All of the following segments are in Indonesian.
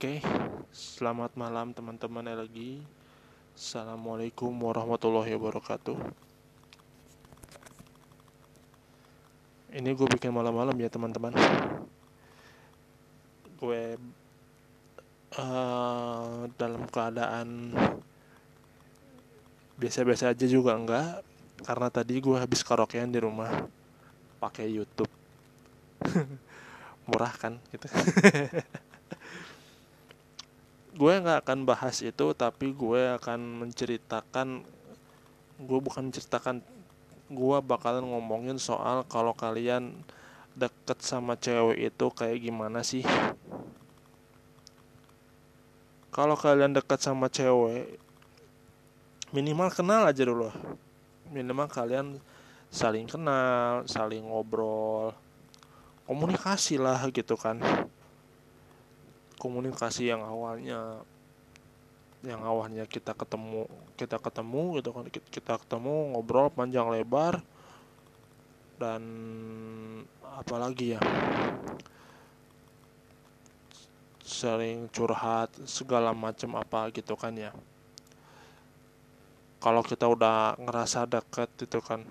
Oke, selamat malam teman-teman lagi. Assalamualaikum warahmatullahi wabarakatuh. Ini gue bikin malam-malam ya teman-teman. Gue uh, dalam keadaan biasa-biasa aja juga enggak, karena tadi gue habis karaokean di rumah pakai YouTube. Murah kan gitu. gue nggak akan bahas itu tapi gue akan menceritakan gue bukan menceritakan gue bakalan ngomongin soal kalau kalian deket sama cewek itu kayak gimana sih. Kalau kalian deket sama cewek minimal kenal aja dulu. Minimal kalian saling kenal saling ngobrol komunikasi lah gitu kan komunikasi yang awalnya yang awalnya kita ketemu kita ketemu gitu kan kita ketemu ngobrol panjang lebar dan apalagi ya sering curhat segala macam apa gitu kan ya. Kalau kita udah ngerasa deket itu kan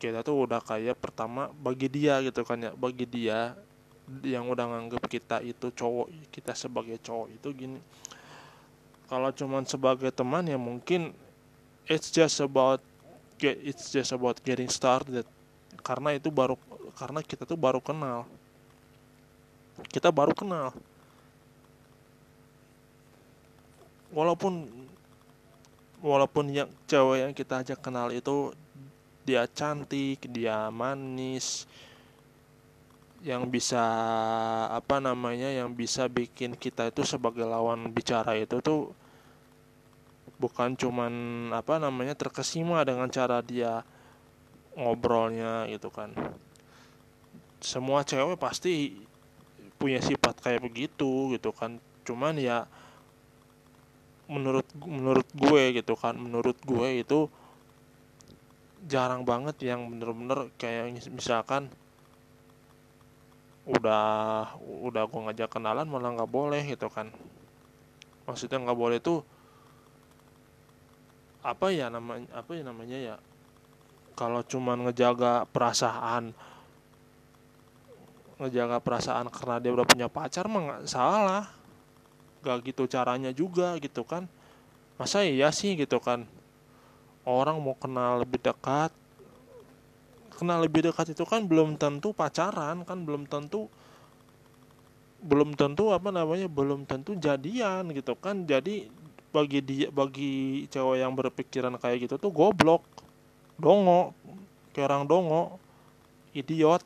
kita tuh udah kayak pertama bagi dia gitu kan ya bagi dia yang udah nganggep kita itu cowok kita sebagai cowok itu gini. Kalau cuman sebagai teman ya mungkin it's just about get it's just about getting started. Karena itu baru karena kita tuh baru kenal. Kita baru kenal. Walaupun walaupun yang cewek yang kita ajak kenal itu dia cantik dia manis yang bisa apa namanya yang bisa bikin kita itu sebagai lawan bicara itu tuh bukan cuman apa namanya terkesima dengan cara dia ngobrolnya gitu kan. Semua cewek pasti punya sifat kayak begitu gitu kan. Cuman ya menurut menurut gue gitu kan menurut gue itu jarang banget yang bener-bener kayak misalkan udah udah gue ngajak kenalan malah nggak boleh gitu kan. Maksudnya nggak boleh tuh apa ya namanya apa ya namanya ya kalau cuman ngejaga perasaan ngejaga perasaan karena dia udah punya pacar mah nggak salah. Gak gitu caranya juga gitu kan. Masa iya sih gitu kan? Orang mau kenal lebih dekat kenal lebih dekat itu kan belum tentu pacaran kan belum tentu belum tentu apa namanya belum tentu jadian gitu kan. Jadi bagi dia bagi cewek yang berpikiran kayak gitu tuh goblok dongo kayak orang dongo idiot.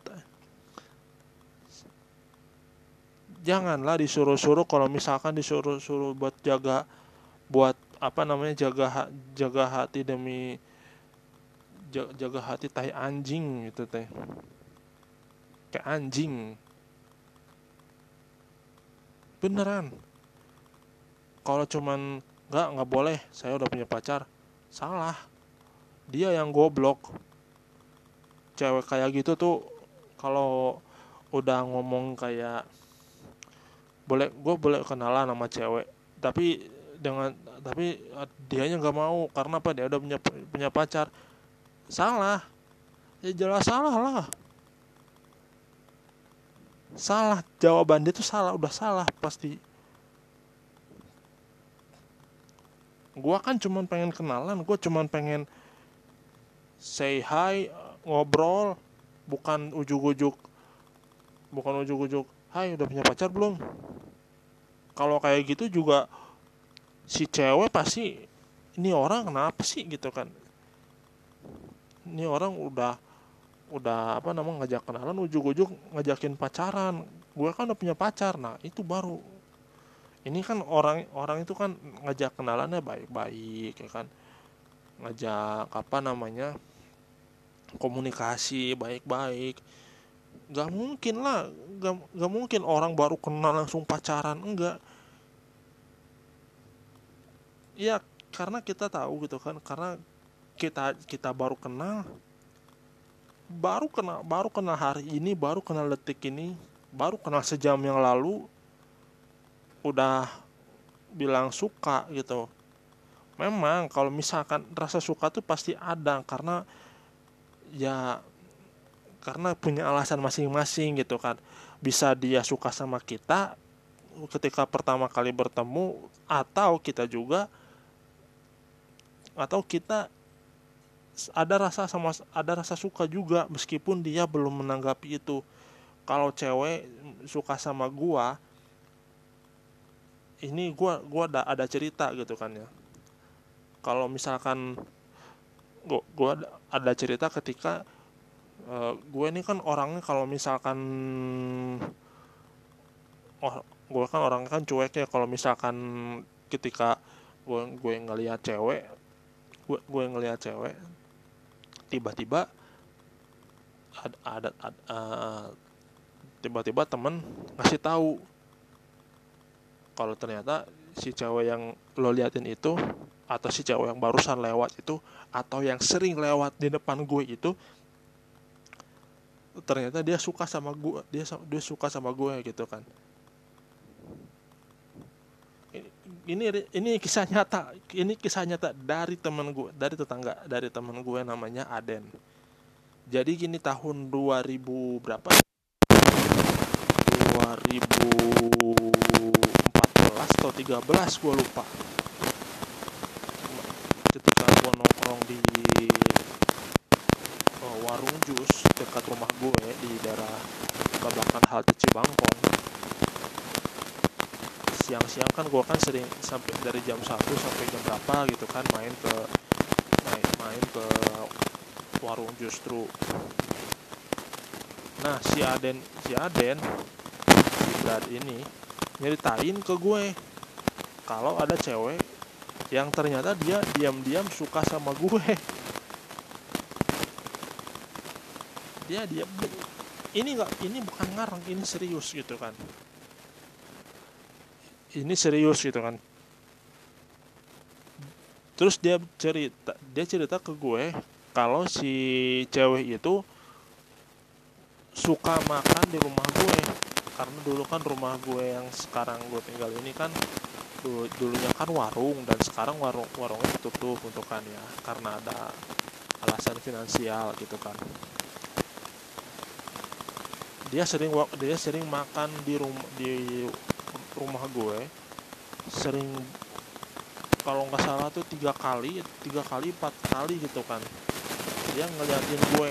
Janganlah disuruh-suruh kalau misalkan disuruh-suruh buat jaga buat apa namanya jaga jaga hati demi jaga hati tai anjing gitu teh. Kayak anjing. Beneran. Kalau cuman nggak nggak boleh saya udah punya pacar. Salah. Dia yang goblok. Cewek kayak gitu tuh kalau udah ngomong kayak boleh gue boleh kenalan sama cewek. Tapi dengan tapi dianya nggak mau. Karena apa? Dia udah punya punya pacar salah. Ya jelas salah lah. Salah. Jawaban dia tuh salah udah salah pasti. Gua kan cuman pengen kenalan gua cuman pengen say hi ngobrol bukan ujuk-ujuk bukan ujuk-ujuk hai udah punya pacar belum? Kalau kayak gitu juga si cewek pasti ini orang kenapa sih? Gitu kan ini orang udah udah apa namanya ngajak kenalan ujuk-ujuk ngajakin pacaran. Gue kan udah punya pacar. Nah itu baru. Ini kan orang orang itu kan ngajak kenalannya baik-baik ya kan? Ngajak apa namanya komunikasi baik-baik. Gak mungkin lah gak, gak mungkin orang baru kenal langsung pacaran. Enggak ya karena kita tahu gitu kan karena kita kita baru kenal baru kenal baru kenal hari ini baru kenal detik ini baru kenal sejam yang lalu udah bilang suka gitu. Memang kalau misalkan rasa suka tuh pasti ada karena ya karena punya alasan masing-masing gitu kan. Bisa dia suka sama kita ketika pertama kali bertemu atau kita juga atau kita ada rasa sama ada rasa suka juga meskipun dia belum menanggapi itu. Kalau cewek suka sama gua ini gua gua ada ada cerita gitu kan ya. Kalau misalkan gua, gua ada cerita ketika uh, gue ini kan orangnya kalau misalkan oh gue kan orangnya kan cuek ya. Kalau misalkan ketika gue gue ngelihat cewek gue gue ngelihat cewek tiba-tiba ada ada, uh, tiba-tiba temen ngasih tahu kalau ternyata si cewek yang lo liatin itu atau si cewek yang barusan lewat itu atau yang sering lewat di depan gue itu ternyata dia suka sama gue dia dia suka sama gue gitu kan ini ini kisah nyata ini kisah nyata dari temen gue dari tetangga dari temen gue namanya Aden. Jadi gini tahun 2000 berapa? 2014 atau 13 gue lupa. Ketika gue nongkrong di uh, warung jus dekat rumah gue di daerah babakan halte Cibangkong siang-siang kan gue kan sering sampai dari jam 1 sampai jam berapa gitu kan main ke main main ke warung justru. Nah si Aden si Aden si Brad ini nyeritain ke gue kalau ada cewek yang ternyata dia diam-diam suka sama gue. Dia dia ini nggak ini bukan ngarang ini serius gitu kan ini serius gitu kan. Terus dia cerita dia cerita ke gue kalau si cewek itu suka makan di rumah gue. Karena dulu kan rumah gue yang sekarang gue tinggal ini kan dulu, dulunya kan warung dan sekarang warung warungnya tutup untuk kan ya karena ada alasan finansial gitu kan. Dia sering dia sering makan di rumah di rumah gue sering kalau nggak salah tuh tiga kali tiga kali empat kali gitu kan. Dia ngeliatin gue.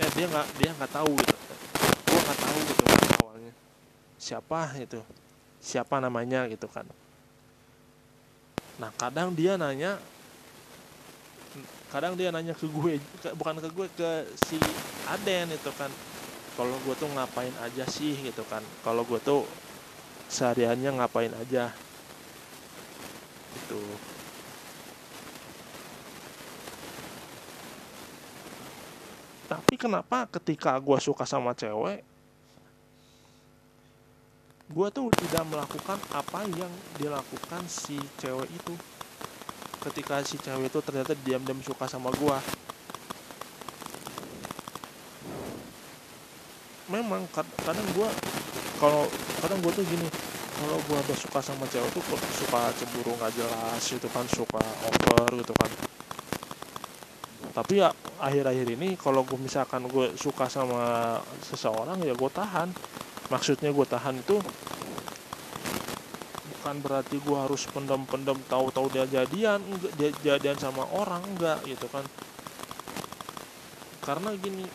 Eh dia nggak dia nggak tahu gitu. Gue nggak tahu gitu kan awalnya. Siapa itu? Siapa namanya gitu kan. Nah kadang dia nanya kadang dia nanya ke gue ke, bukan ke gue ke si Aden itu kan. Kalau gue tuh ngapain aja sih gitu kan. Kalau gue tuh sehariannya ngapain aja. Itu tapi kenapa ketika gue suka sama cewek gue tuh tidak melakukan apa yang dilakukan si cewek itu. Ketika si cewek itu ternyata diam-diam suka sama gue memang kadang gue kalau kadang gue tuh gini kalau gue udah suka sama cewek tuh suka cemburu nggak jelas gitu kan suka over gitu kan. Tapi ya akhir-akhir ini kalau gue misalkan gue suka sama seseorang ya gue tahan. Maksudnya gue tahan itu bukan berarti gue harus pendem-pendem tahu-tahu dia jadian enggak dia jadian sama orang enggak gitu kan. Karena gini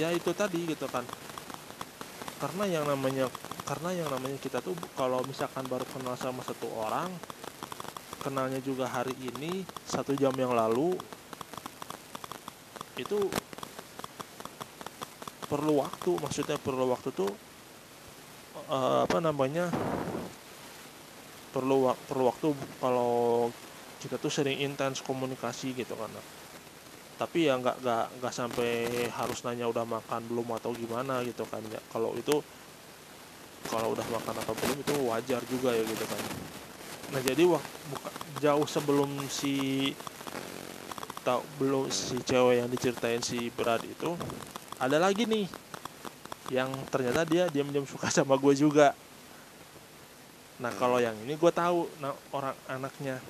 ya itu tadi gitu kan karena yang namanya karena yang namanya kita tuh kalau misalkan baru kenal sama satu orang kenalnya juga hari ini satu jam yang lalu itu perlu waktu. Maksudnya perlu waktu tuh uh, apa namanya perlu perlu waktu kalau kita tuh sering intens komunikasi gitu kan tapi ya nggak nggak nggak sampai harus nanya udah makan belum atau gimana gitu kan ya kalau itu kalau udah makan atau belum itu wajar juga ya gitu kan. Nah jadi wah jauh sebelum si tau belum si cewek yang diceritain si Brad itu ada lagi nih yang ternyata dia diam-diam suka sama gue juga. Nah kalau yang ini gue tahu nah orang anaknya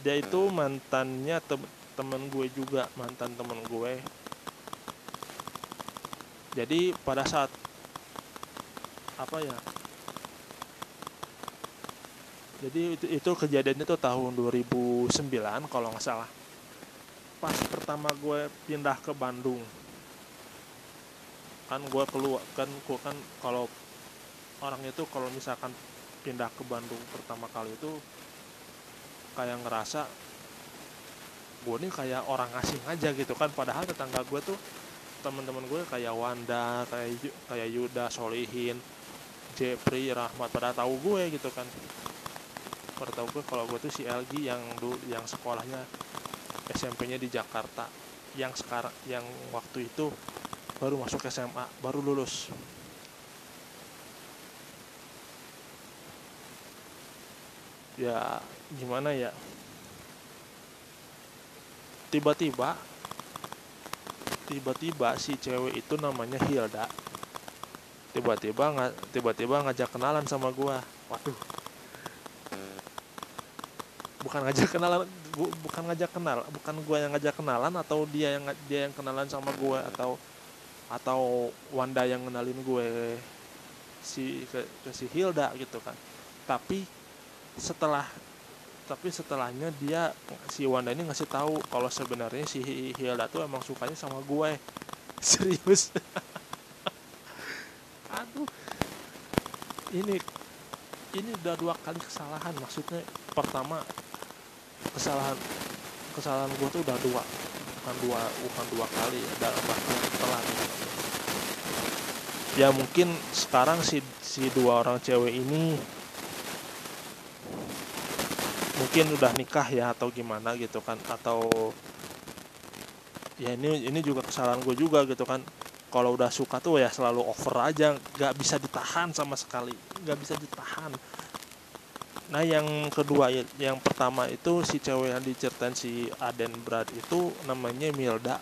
dia itu mantannya tem temen gue juga mantan temen gue. Jadi pada saat apa ya jadi itu, itu kejadian itu tahun 2009 kalau nggak salah. Pas pertama gue pindah ke Bandung. Kan gue keluar kan gue kan kalau orang itu kalau misalkan pindah ke Bandung pertama kali itu kayak ngerasa gue ini kayak orang asing aja gitu kan. Padahal tetangga gue tuh teman-teman gue kayak Wanda kayak kayak Yuda Solihin Jepri Rahmat. Pada tahu gue gitu kan. Pada tahu gue kalau gue tuh si LG yang dulu yang sekolahnya SMP-nya di Jakarta. Yang sekarang yang waktu itu baru masuk SMA baru lulus. Ya gimana ya? Tiba-tiba tiba-tiba si cewek itu namanya Hilda tiba-tiba nggak tiba-tiba ngajak kenalan sama gua. Waduh. Bukan ngajak kenalan bu, bukan ngajak kenal bukan gue yang ngajak kenalan atau dia yang dia yang kenalan sama gue atau atau Wanda yang kenalin gue si ke, ke si Hilda gitu kan. Tapi setelah tapi setelahnya dia si Wanda ini ngasih tahu kalau sebenarnya si Hilda tuh emang sukanya sama gue. Serius. Aduh. Ini ini udah dua kali kesalahan maksudnya pertama kesalahan kesalahan gue tuh udah dua bukan dua bukan dua kali ya dalam waktu telat ya mungkin sekarang si si dua orang cewek ini mungkin udah nikah ya atau gimana gitu kan atau ya ini ini juga kesalahan gue juga gitu kan kalau udah suka tuh ya selalu over aja nggak bisa ditahan sama sekali nggak bisa ditahan Nah yang kedua yang pertama itu si cewek yang diceritain si Aden Brad itu namanya Milda.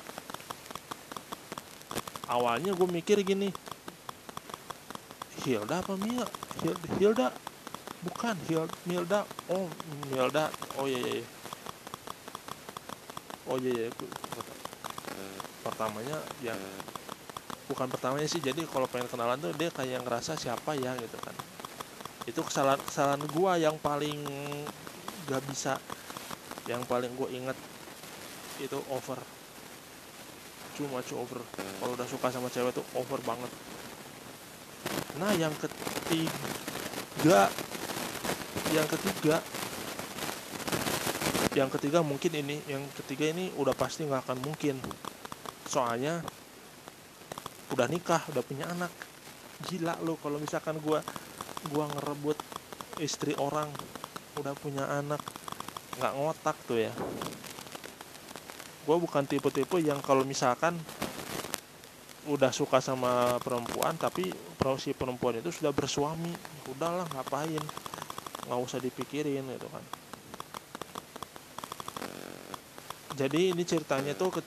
Awalnya gue mikir gini, Hilda apa Mil? Hilda, bukan Milda. Oh Milda, oh iya iya. iya. Oh iya iya. Pertamanya yang bukan pertamanya sih jadi kalau pengen kenalan tuh dia kayak ngerasa siapa ya gitu kan itu kesalahan kesalahan gue yang paling gak bisa yang paling gue inget itu over cuma much over kalau udah suka sama cewek tuh over banget nah yang ketiga yang ketiga yang ketiga mungkin ini yang ketiga ini udah pasti nggak akan mungkin. Soalnya udah nikah udah punya anak. Gila lo kalau misalkan gue gua ngerebut istri orang udah punya anak nggak ngotak tuh ya. Gue bukan tipe-tipe yang kalau misalkan udah suka sama perempuan tapi si perempuan itu sudah bersuami udahlah ngapain nggak usah dipikirin gitu kan jadi ini ceritanya tuh ke,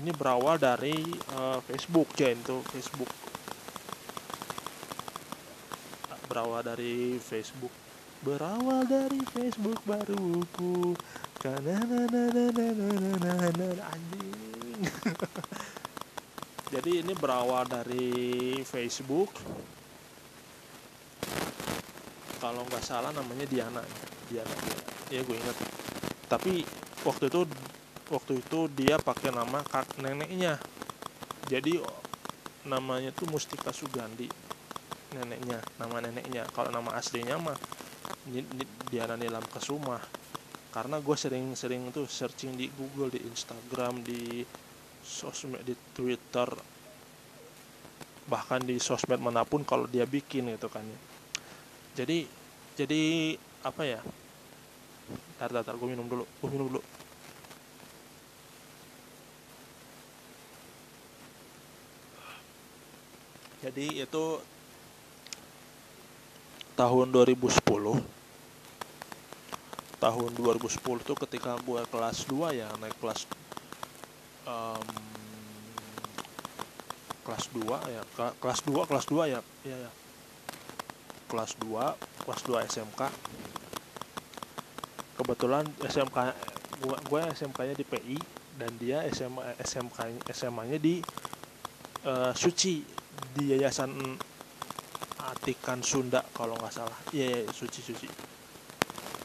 ini berawal dari uh, Facebook Jen tuh Facebook berawal dari Facebook berawal dari Facebook baruku karena jadi ini berawal dari Facebook kalau nggak salah namanya Diana Diana ya gue inget tapi waktu itu waktu itu dia pakai nama kak neneknya. Jadi namanya tuh Mustika Sugandi neneknya nama neneknya. Kalau nama aslinya mah Diana Nilam Kesuma. Karena gue sering-sering tuh searching di Google di Instagram di sosmed di Twitter. Bahkan di sosmed mana pun kalau dia bikin gitu kan ya jadi jadi apa ya? Tar tar, tar gue minum dulu gue minum dulu. Jadi itu tahun 2010 tahun 2010 tuh ketika gue kelas 2 ya naik kelas um, kelas 2 ya kelas 2 kelas 2 ya ya ya kelas 2 kelas 2 SMK kebetulan SMK gua gua SMK-nya di PI dan dia SMA SMK SMA-nya di uh, Suci di Yayasan Atikan Sunda kalau nggak salah. Iya yeah, Suci Suci.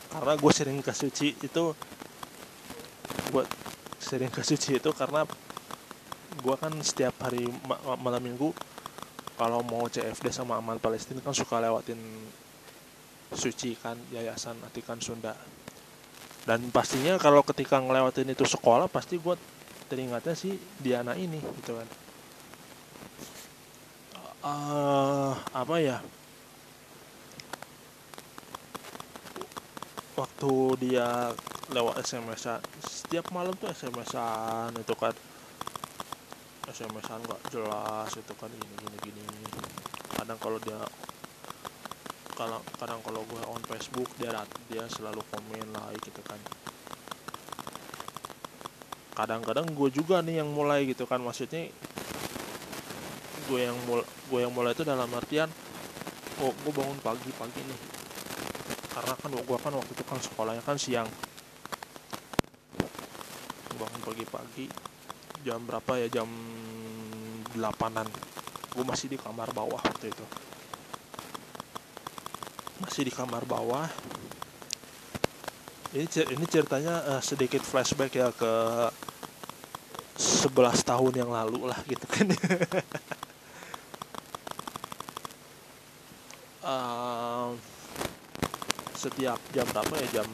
Karena gue sering ke Suci itu gue sering ke Suci itu karena gue kan setiap hari ma malam minggu kalau mau CFD sama aman Palestina kan suka lewatin suci kan yayasan Atikan Sunda. Dan pastinya kalau ketika ngelewatin itu sekolah pasti gue teringatnya sih Diana ini gitu kan. Uh, apa ya? Waktu dia lewat SMS setiap malam tuh SMS-an itu kan SMS-an nggak jelas itu kan gini gini gini kadang kalau dia kalau kadang kalau gue on Facebook dia dia selalu komen like gitu kan. Kadang-kadang gue juga nih yang mulai gitu kan maksudnya gue yang mul gue yang mulai itu dalam artian oh gue bangun pagi-pagi nih. Karena kan gue kan waktu itu kan sekolahnya kan siang. Bangun pagi-pagi jam berapa ya? Jam delapanan. Gue masih di kamar bawah waktu itu. Masih di kamar bawah. Ini ini ceritanya uh, sedikit flashback ya ke 11 tahun yang lalu lah gitu kan. Uh, setiap jam berapa ya? Jam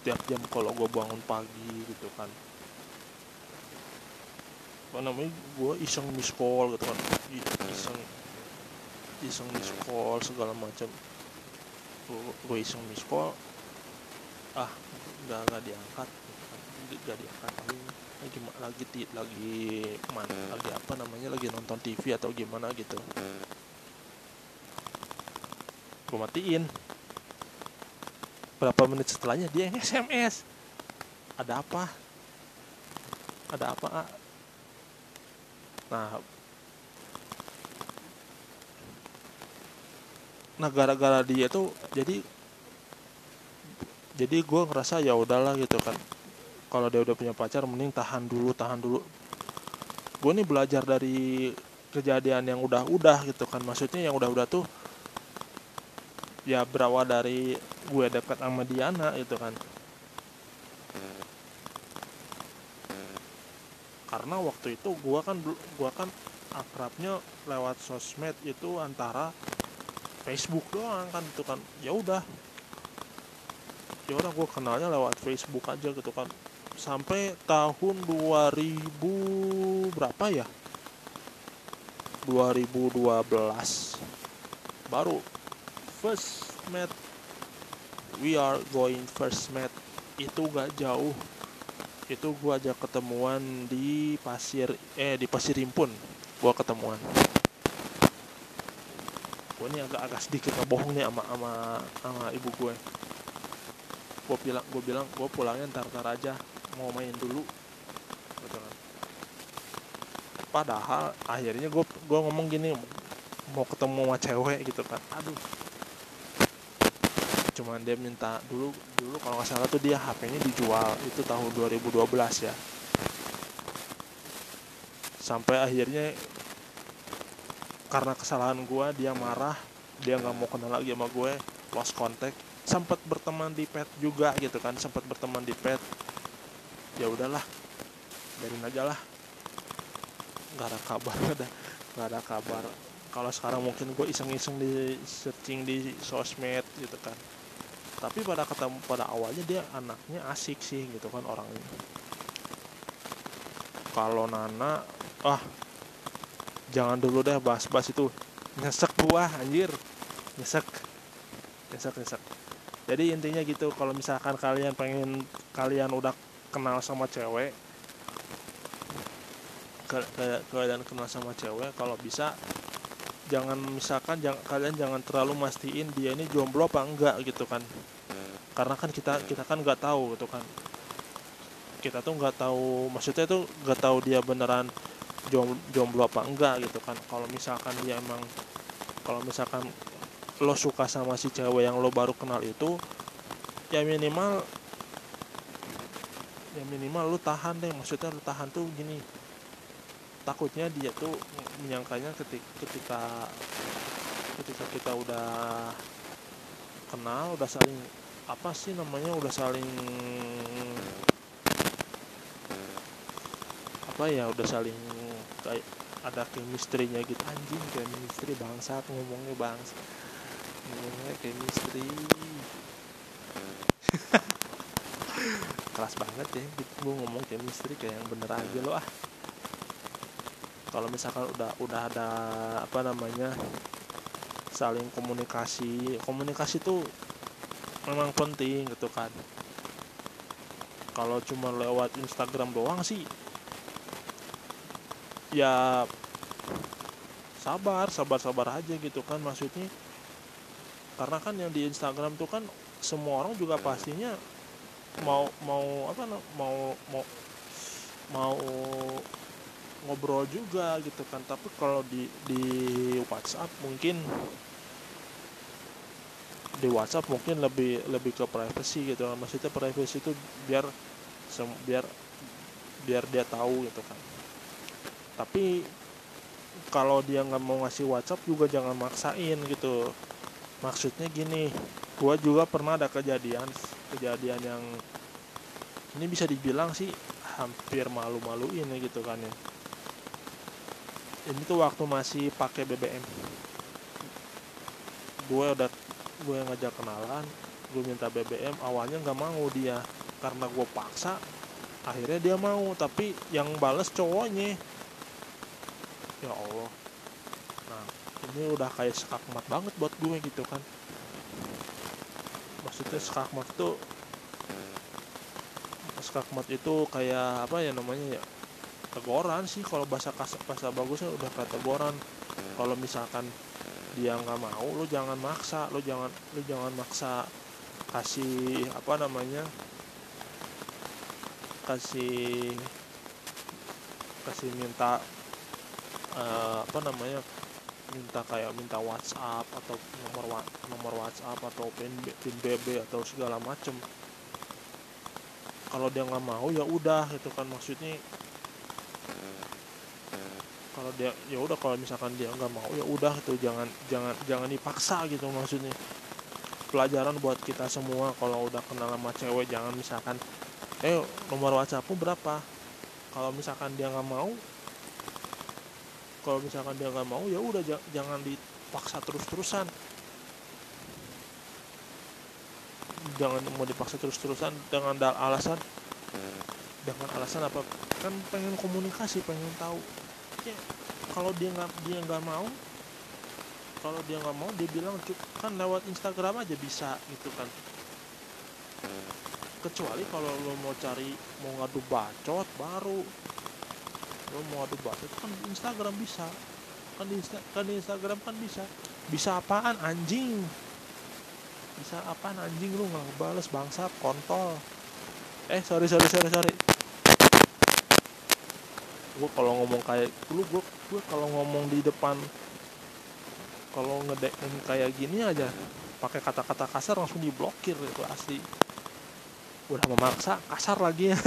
setiap jam kalau gue bangun pagi gitu kan apa namanya? Gue iseng miss call gitu kan. Iseng iseng miss call segala macam. Gue iseng miss call. Ah nggak nggak diangkat. Nggak diangkat. Lagi lagi lagi mana lagi apa namanya? Lagi nonton TV atau gimana gitu. Gue matiin. Berapa menit setelahnya dia yang SMS ada apa? Ada apa? Nah nah gara-gara dia tuh jadi jadi gue ngerasa ya udahlah gitu kan. Kalau dia udah punya pacar mending tahan dulu tahan dulu. Gue nih belajar dari kejadian yang udah-udah gitu kan. Maksudnya yang udah-udah tuh ya berawal dari gue dekat sama Diana itu kan karena waktu itu gue kan gue kan akrabnya lewat sosmed itu antara Facebook doang kan itu kan. Ya udah. Ya udah gue kenalnya lewat Facebook aja gitu kan. Sampai tahun 2000 berapa ya? 2012 baru first met. We are going first met. Itu gak jauh itu gua ajak ketemuan di pasir eh di pasir rimpun. Gua ketemuan. Gua ini agak-agak sedikit ngebohong nih sama sama sama ibu gue gua bilang gua bilang gua pulangnya ntar ntar aja mau main dulu. Gitu kan. Padahal akhirnya gua gua ngomong gini mau ketemu sama cewek gitu kan. Aduh cuman dia minta dulu dulu kalau nggak salah tuh dia HP-nya dijual itu tahun 2012 ya. Sampai akhirnya karena kesalahan gue dia marah dia nggak mau kenal lagi sama gue lost contact. Sempat berteman di pet juga gitu kan sempat berteman di pet. Ya udahlah biarin aja lah. Nggak ada kabar ada nggak ada kabar. Kalau sekarang mungkin gue iseng-iseng di searching di sosmed gitu kan tapi pada ketemu pada awalnya dia anaknya asik sih gitu kan orangnya. Kalau Nana ah jangan dulu deh bahas-bahas itu. Nyesek gua anjir. Nyesek. Nyesek nyesek. Jadi intinya gitu kalau misalkan kalian pengen kalian udah kenal sama cewek kalian kenal sama cewek kalau bisa jangan misalkan jangan, kalian jangan terlalu mastiin dia ini jomblo apa enggak gitu kan karena kan kita kita kan nggak tahu gitu kan. Kita tuh nggak tahu maksudnya tuh nggak tahu dia beneran jomblo apa enggak gitu kan. Kalau misalkan dia emang kalau misalkan lo suka sama si cewek yang lo baru kenal itu ya minimal ya minimal lu tahan deh. Maksudnya lu tahan tuh gini. Takutnya dia tuh menyangkanya ketika ketika ketika kita udah kenal udah saling apa sih namanya udah saling apa ya udah saling kayak ada chemistry-nya gitu. Anjing chemistry bangsat ngomongnya bangsa ngomongnya chemistry keras banget ya gue ngomong chemistry kayak yang bener aja lo ah. Kalau misalkan udah udah ada apa namanya saling komunikasi. Komunikasi tuh memang penting gitu kan. Kalau cuma lewat Instagram doang sih ya sabar sabar sabar aja gitu kan maksudnya. Karena kan yang di Instagram tuh kan semua orang juga pastinya mau mau apa mau mau mau ngobrol juga gitu kan. Tapi kalau di di WhatsApp mungkin di WhatsApp mungkin lebih lebih ke privacy gitu kan. Maksudnya privacy itu biar biar biar dia tahu gitu kan. Tapi kalau dia nggak mau ngasih WhatsApp juga jangan maksain gitu. Maksudnya gini gua juga pernah ada kejadian kejadian yang ini bisa dibilang sih hampir malu-maluin gitu kan ya. Ini tuh waktu masih pakai BBM gue udah gue ngajak kenalan gue minta BBM awalnya nggak mau dia. Karena gue paksa akhirnya dia mau. Tapi yang bales cowoknya. Ya Allah. Nah ini udah kayak skakmat banget buat gue gitu kan. Maksudnya skakmat tuh skakmat itu kayak apa ya namanya ya? Teguran sih kalau bahasa kasar bahasa bagusnya udah kayak teguran. Kalau misalkan dia nggak mau lo jangan maksa lo jangan lo jangan maksa kasih apa namanya kasih kasih minta uh, apa namanya minta kayak minta WhatsApp atau nomor nomor WhatsApp atau pin pin BB atau segala macem. Kalau dia nggak mau ya udah gitu kan. Maksudnya kalau dia ya udah kalau misalkan dia nggak mau ya udah tuh jangan jangan jangan dipaksa gitu maksudnya. Pelajaran buat kita semua kalau udah kenal sama cewek jangan misalkan eh nomor WhatsAppmu berapa? Kalau misalkan dia nggak mau kalau misalkan dia nggak mau ya udah jangan dipaksa terus-terusan. Jangan mau dipaksa terus-terusan dengan alasan dengan alasan apa? Kan pengen komunikasi pengen tahu. Ya kalau dia nggak dia nggak mau kalau dia nggak mau dia bilang kan lewat Instagram aja bisa gitu kan. Kecuali kalau lo mau cari mau ngadu bacot baru. Lo mau ngadu bacot kan di Instagram bisa. Kan di, kan di Instagram kan bisa. Bisa apaan anjing? Bisa apaan anjing? Lu nggak ngebales bangsat kontol. Eh sorry sorry sorry sorry. Gue kalau ngomong kayak dulu gue gue kalau ngomong di depan kalau ngedeknya kayak gini aja pakai kata-kata kasar langsung diblokir itu asli. Udah memaksa kasar lagi. Ya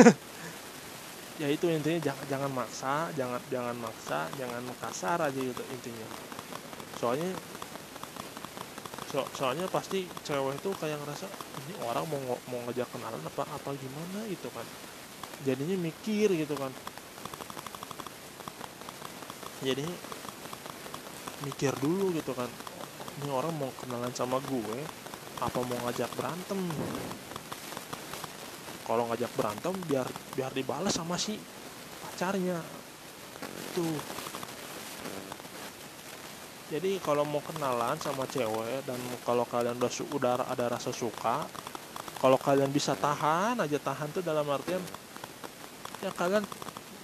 ya itu intinya jangan jangan maksa jangan jangan maksa jangan kasar aja gitu intinya. Soalnya so, soalnya pasti cewek itu kayak ngerasa ini orang mau mau ngajak kenalan apa apa gimana itu kan. Jadinya mikir gitu kan jadi mikir dulu gitu kan. Ini orang mau kenalan sama gue apa mau ngajak berantem? Kalau ngajak berantem biar biar dibalas sama si pacarnya. Tuh. Jadi kalau mau kenalan sama cewek dan kalau kalian udah udah ada rasa suka kalau kalian bisa tahan aja tahan tuh dalam artian ya kalian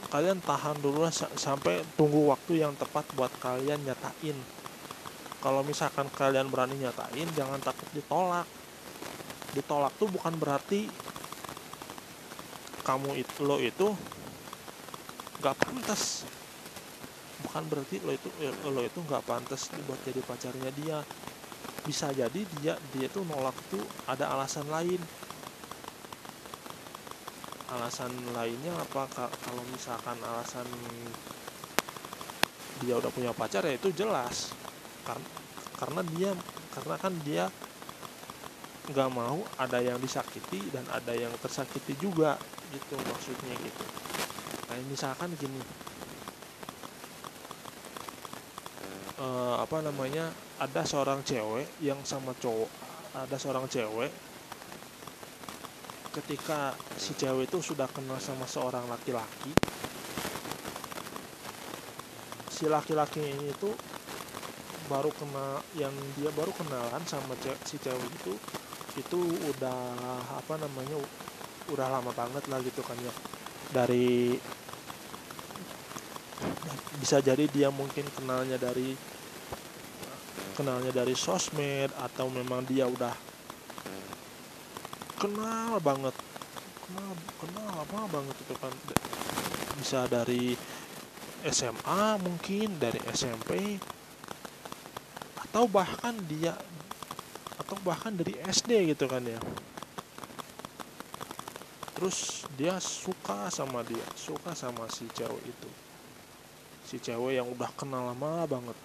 kalian tahan dulu lah sampai tunggu waktu yang tepat buat kalian nyatain. Kalau misalkan kalian berani nyatain jangan takut ditolak. Ditolak tuh bukan berarti kamu itu lo itu gak pantas. Bukan berarti lo itu eh, lo itu nggak pantas buat jadi pacarnya dia. Bisa jadi dia dia tuh nolak tuh ada alasan lain alasan lainnya apa kalau misalkan alasan dia udah punya pacar ya itu jelas. Karena karena dia karena kan dia nggak mau ada yang disakiti dan ada yang tersakiti juga gitu maksudnya gitu. Kayak misalkan gini. Uh, apa namanya? Ada seorang cewek yang sama cowok ada seorang cewek ketika si cewek itu sudah kenal sama seorang laki-laki si laki-laki ini tuh baru kenal yang dia baru kenalan sama si cewek itu itu udah apa namanya udah lama banget lah gitu kan ya. Dari bisa jadi dia mungkin kenalnya dari kenalnya dari sosmed atau memang dia udah kenal banget. Kenal kenal apa banget itu kan. Bisa dari SMA mungkin dari SMP atau bahkan dia atau bahkan dari SD gitu kan ya. Terus dia suka sama dia suka sama si cewek itu. Si cewek yang udah kenal lama banget.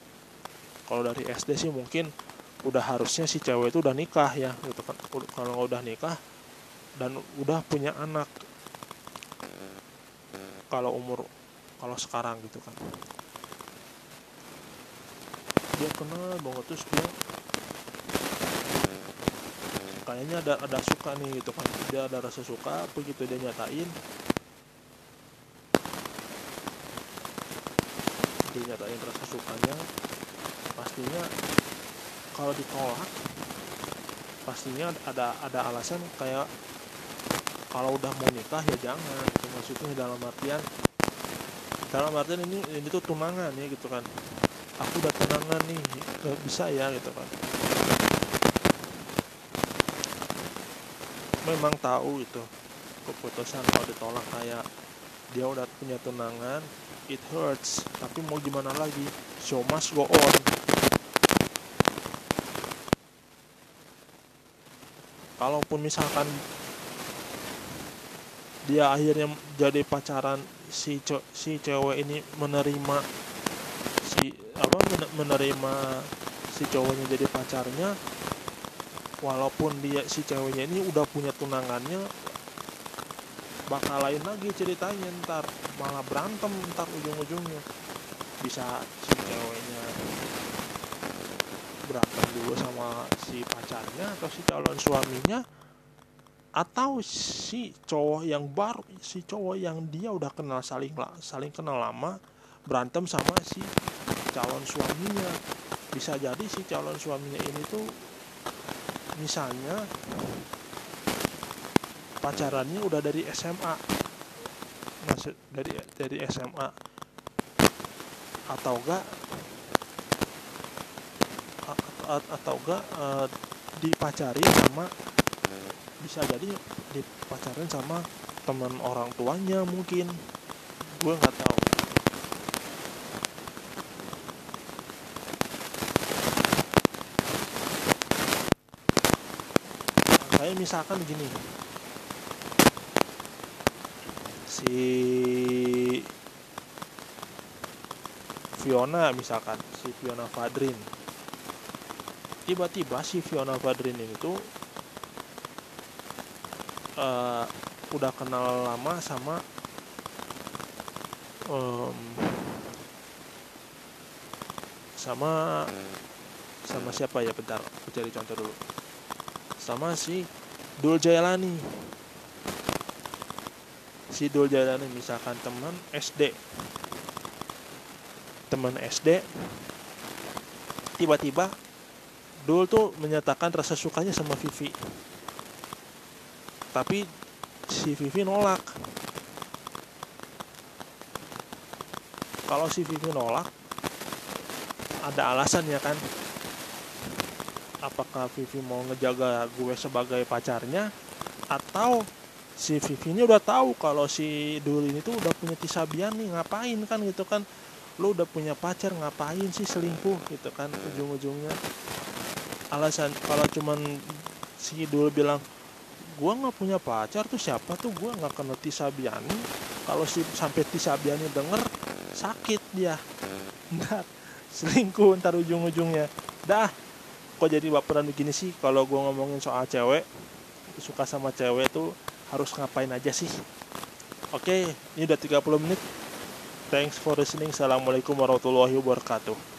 Kalau dari SD sih mungkin udah harusnya si cewek itu udah nikah ya gitu kan. Kalau udah nikah dan udah punya anak kalau umur kalau sekarang gitu kan. Dia kenal banget terus dia kayaknya ada ada suka nih gitu kan. Dia ada rasa suka begitu dia nyatain. Dia nyatain rasa sukanya. Pastinya kalau ditolak pastinya ada ada alasan kayak kalau udah mau nikah ya jangan gitu. Maksudnya dalam artian dalam artian ini ini tuh tunangan ya gitu kan. Aku udah tunangan nih bisa ya gitu kan. Memang tahu itu keputusan kalau ditolak kayak dia udah punya tunangan it hurts. Tapi mau gimana lagi? Show must go on kalaupun misalkan dia akhirnya jadi pacaran si si cewek ini menerima si apa menerima si cowoknya jadi pacarnya walaupun dia si ceweknya ini udah punya tunangannya bakal lain lagi ceritanya ntar malah berantem ntar ujung-ujungnya. Bisa si ceweknya berantem dulu sama si pacarnya atau si calon suaminya atau si cowok yang baru si cowok yang dia udah kenal saling saling kenal lama berantem sama si calon suaminya. Bisa jadi si calon suaminya ini tuh misalnya pacarannya udah dari SMA maksud dari dari SMA atau enggak atau enggak uh, dipacari sama bisa jadi dipacarin sama teman orang tuanya mungkin. Gue nggak tahu. Kayak misalkan gini. Si Fiona misalkan si Fiona Fadrin tiba-tiba si Fiona Fadrin ini tuh uh, udah kenal lama sama um, sama sama siapa ya? Bentar aku cari contoh dulu. Sama si Dul Jailani. Si Dul Jailani misalkan teman SD teman SD tiba-tiba Dul tuh menyatakan rasa sukanya sama Vivi. Tapi si Vivi nolak. Kalau si Vivi nolak ada alasan ya kan? Apakah Vivi mau ngejaga gue sebagai pacarnya? Atau si Vivi ini udah tahu kalau si Dul ini tuh udah punya Tisabian nih ngapain kan gitu kan? Lo udah punya pacar ngapain sih selingkuh gitu kan ujung-ujungnya alasan kalau cuman si Dul bilang gua nggak punya pacar tuh siapa tuh? Gua nggak kenal Tisabiani kalau si sampai Tisabiani denger sakit dia. Ntar selingkuh ntar ujung-ujungnya. Dah kok jadi baperan begini sih? Kalau gua ngomongin soal cewek suka sama cewek tuh harus ngapain aja sih? Oke ini udah 30 menit. Thanks for listening. Assalamualaikum warahmatullahi wabarakatuh